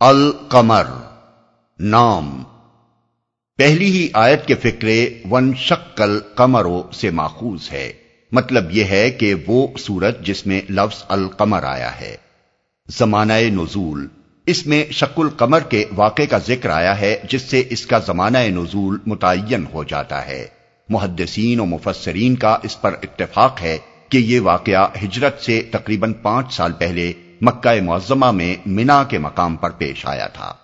القمر، نام۔ پہلی ہی آیت کے فکرے ون شکل کمرو سے ماخوذ ہے۔ مطلب یہ ہے کہ وہ سورج جس میں لفظ القمر آیا ہے۔ زمانہ نزول۔ اس میں شک القمر کے واقع کا ذکر آیا ہے، جس سے اس کا زمانہ نزول متعین ہو جاتا ہے۔ محدثین و مفسرین کا اس پر اتفاق ہے کہ یہ واقعہ ہجرت سے تقریباً پانچ سال پہلے مکہ معظمہ میں منا کے مقام پر پیش آیا تھا۔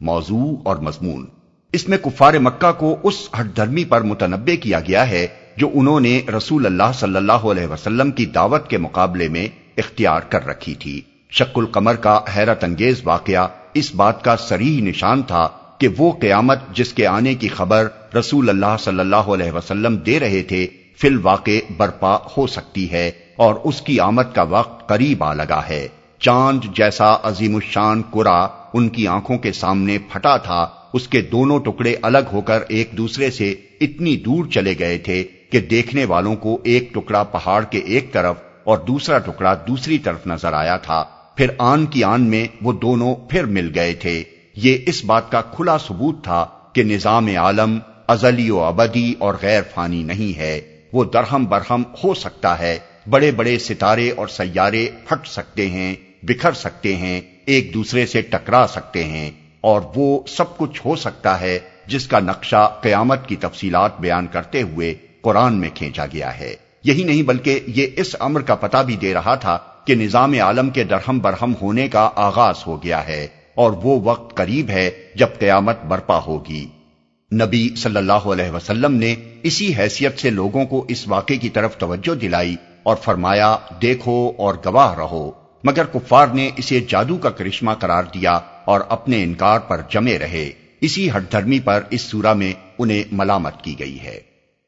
موضوع اور مضمون۔ اس میں کفار مکہ کو اس ہٹ دھرمی پر متنبع کیا گیا ہے جو انہوں نے رسول اللہ صلی اللہ علیہ وسلم کی دعوت کے مقابلے میں اختیار کر رکھی تھی۔ شک القمر کا حیرت انگیز واقعہ اس بات کا سریح نشان تھا کہ وہ قیامت جس کے آنے کی خبر رسول اللہ صلی اللہ علیہ وسلم دے رہے تھے، فی الواقع برپا ہو سکتی ہے اور اس کی آمد کا وقت قریب آ لگا ہے۔ چاند جیسا عظیم الشان کرا ان کی آنکھوں کے سامنے پھٹا تھا، اس کے دونوں ٹکڑے الگ ہو کر ایک دوسرے سے اتنی دور چلے گئے تھے کہ دیکھنے والوں کو ایک ٹکڑا پہاڑ کے ایک طرف اور دوسرا ٹکڑا دوسری طرف نظر آیا تھا۔ پھر آن کی آن میں وہ دونوں پھر مل گئے تھے۔ یہ اس بات کا کھلا ثبوت تھا کہ نظام عالم ازلی و ابدی اور غیر فانی نہیں ہے۔ وہ درہم برہم ہو سکتا ہے، بڑے بڑے ستارے اور سیارے پھٹ سکتے ہیں۔ بکھر سکتے ہیں، ایک دوسرے سے ٹکرا سکتے ہیں، اور وہ سب کچھ ہو سکتا ہے، جس کا نقشہ قیامت کی تفصیلات بیان کرتے ہوئے قرآن میں کھینچا گیا ہے۔ یہی نہیں بلکہ یہ اس امر کا پتہ بھی دے رہا تھا کہ نظام عالم کے درہم برہم ہونے کا آغاز ہو گیا ہے، اور وہ وقت قریب ہے جب قیامت برپا ہوگی۔ نبی صلی اللہ علیہ وسلم نے اسی حیثیت سے لوگوں کو اس واقعے کی طرف توجہ دلائی اور فرمایا، دیکھو اور گواہ رہو۔ مگر کفار نے اسے جادو کا کرشمہ قرار دیا اور اپنے انکار پر جمے رہے۔ اسی ہٹ دھرمی پر اس سورہ میں انہیں ملامت کی گئی ہے۔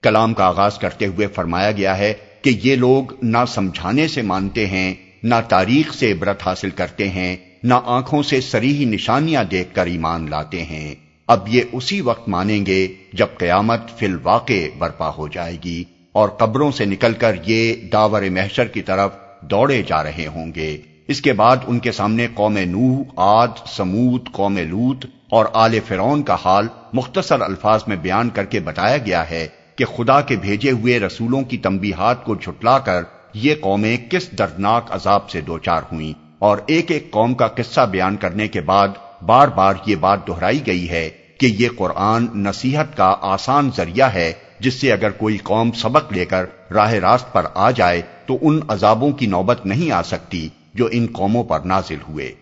کلام کا آغاز کرتے ہوئے فرمایا گیا ہے کہ یہ لوگ نہ سمجھانے سے مانتے ہیں، نہ تاریخ سے عبرت حاصل کرتے ہیں، نہ آنکھوں سے سریح نشانیاں دیکھ کر ایمان لاتے ہیں۔ اب یہ اسی وقت مانیں گے جب قیامت فی الواقع برپا ہو جائے گی اور قبروں سے نکل کر یہ داور محشر کی طرف دوڑے جا رہے ہوں گے۔ اس کے بعد ان کے سامنے قوم نوح آد سمود، قوم لوت اور آل فرون کا حال مختصر الفاظ میں بیان کر کے بتایا گیا ہے کہ خدا کے بھیجے ہوئے رسولوں کی تنبیہات کو جھٹلا کر یہ قومیں کس دردناک عذاب سے دوچار ہوئیں اور ایک ایک قوم کا قصہ بیان کرنے کے بعد بار بار یہ بات دہرائی گئی ہے کہ یہ قرآن نصیحت کا آسان ذریعہ ہے جس سے اگر کوئی قوم سبق لے کر راہ راست پر آ جائے تو ان عذابوں کی نوبت نہیں آ سکتی۔ جو ان قوموں پر نازل ہوئے۔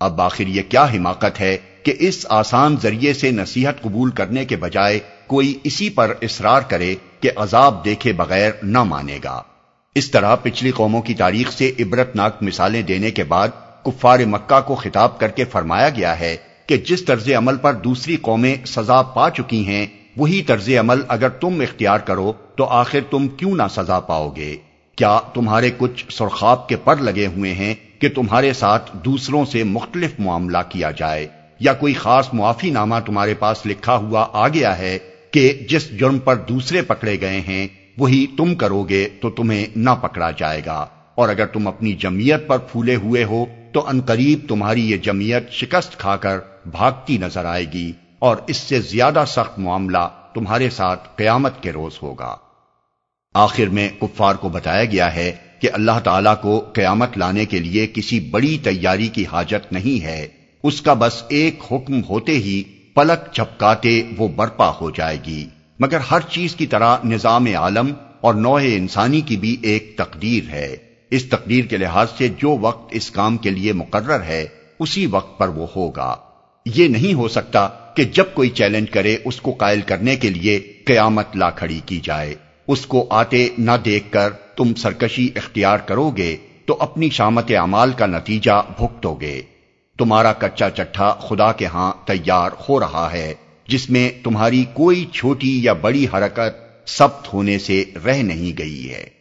اب آخر یہ کیا حماقت ہے کہ اس آسان ذریعے سے نصیحت قبول کرنے کے بجائے کوئی اسی پر اصرار کرے کہ عذاب دیکھے بغیر نہ مانے گا۔ اس طرح پچھلی قوموں کی تاریخ سے عبرت ناک مثالیں دینے کے بعد کفار مکہ کو خطاب کر کے فرمایا گیا ہے کہ جس طرز عمل پر دوسری قومیں سزا پا چکی ہیں، وہی طرز عمل اگر تم اختیار کرو تو آخر تم کیوں نہ سزا پاؤ گے۔ کیا تمہارے کچھ سرخاب کے پر لگے ہوئے ہیں کہ تمہارے ساتھ دوسروں سے مختلف معاملہ کیا جائے؟ یا کوئی خاص معافی نامہ تمہارے پاس لکھا ہوا آ گیا ہے کہ جس جرم پر دوسرے پکڑے گئے ہیں، وہی تم کرو گے تو تمہیں نہ پکڑا جائے گا۔ اور اگر تم اپنی جمعیت پر پھولے ہوئے ہو، تو انقریب تمہاری یہ جمعیت شکست کھا کر بھاگتی نظر آئے گی اور اس سے زیادہ سخت معاملہ تمہارے ساتھ قیامت کے روز ہوگا۔ آخر میں کفار کو بتایا گیا ہے کہ اللہ تعالیٰ کو قیامت لانے کے لیے کسی بڑی تیاری کی حاجت نہیں ہے۔ اس کا بس ایک حکم ہوتے ہی پلک چھپکاتے وہ برپا ہو جائے گی۔ مگر ہر چیز کی طرح نظام عالم اور نوع انسانی کی بھی ایک تقدیر ہے۔ اس تقدیر کے لحاظ سے جو وقت اس کام کے لیے مقرر ہے، اسی وقت پر وہ ہوگا۔ یہ نہیں ہو سکتا کہ جب کوئی چیلنج کرے، اس کو قائل کرنے کے لیے قیامت لا کھڑی کی جائے۔ اس کو آتے نہ دیکھ کر تم سرکشی اختیار کرو گے تو اپنی شامت اعمال کا نتیجہ بھگتو گے تمہارا کچا چٹھا خدا کے ہاں تیار ہو رہا ہے، جس میں تمہاری کوئی چھوٹی یا بڑی حرکت سبت ہونے سے رہ نہیں گئی ہے۔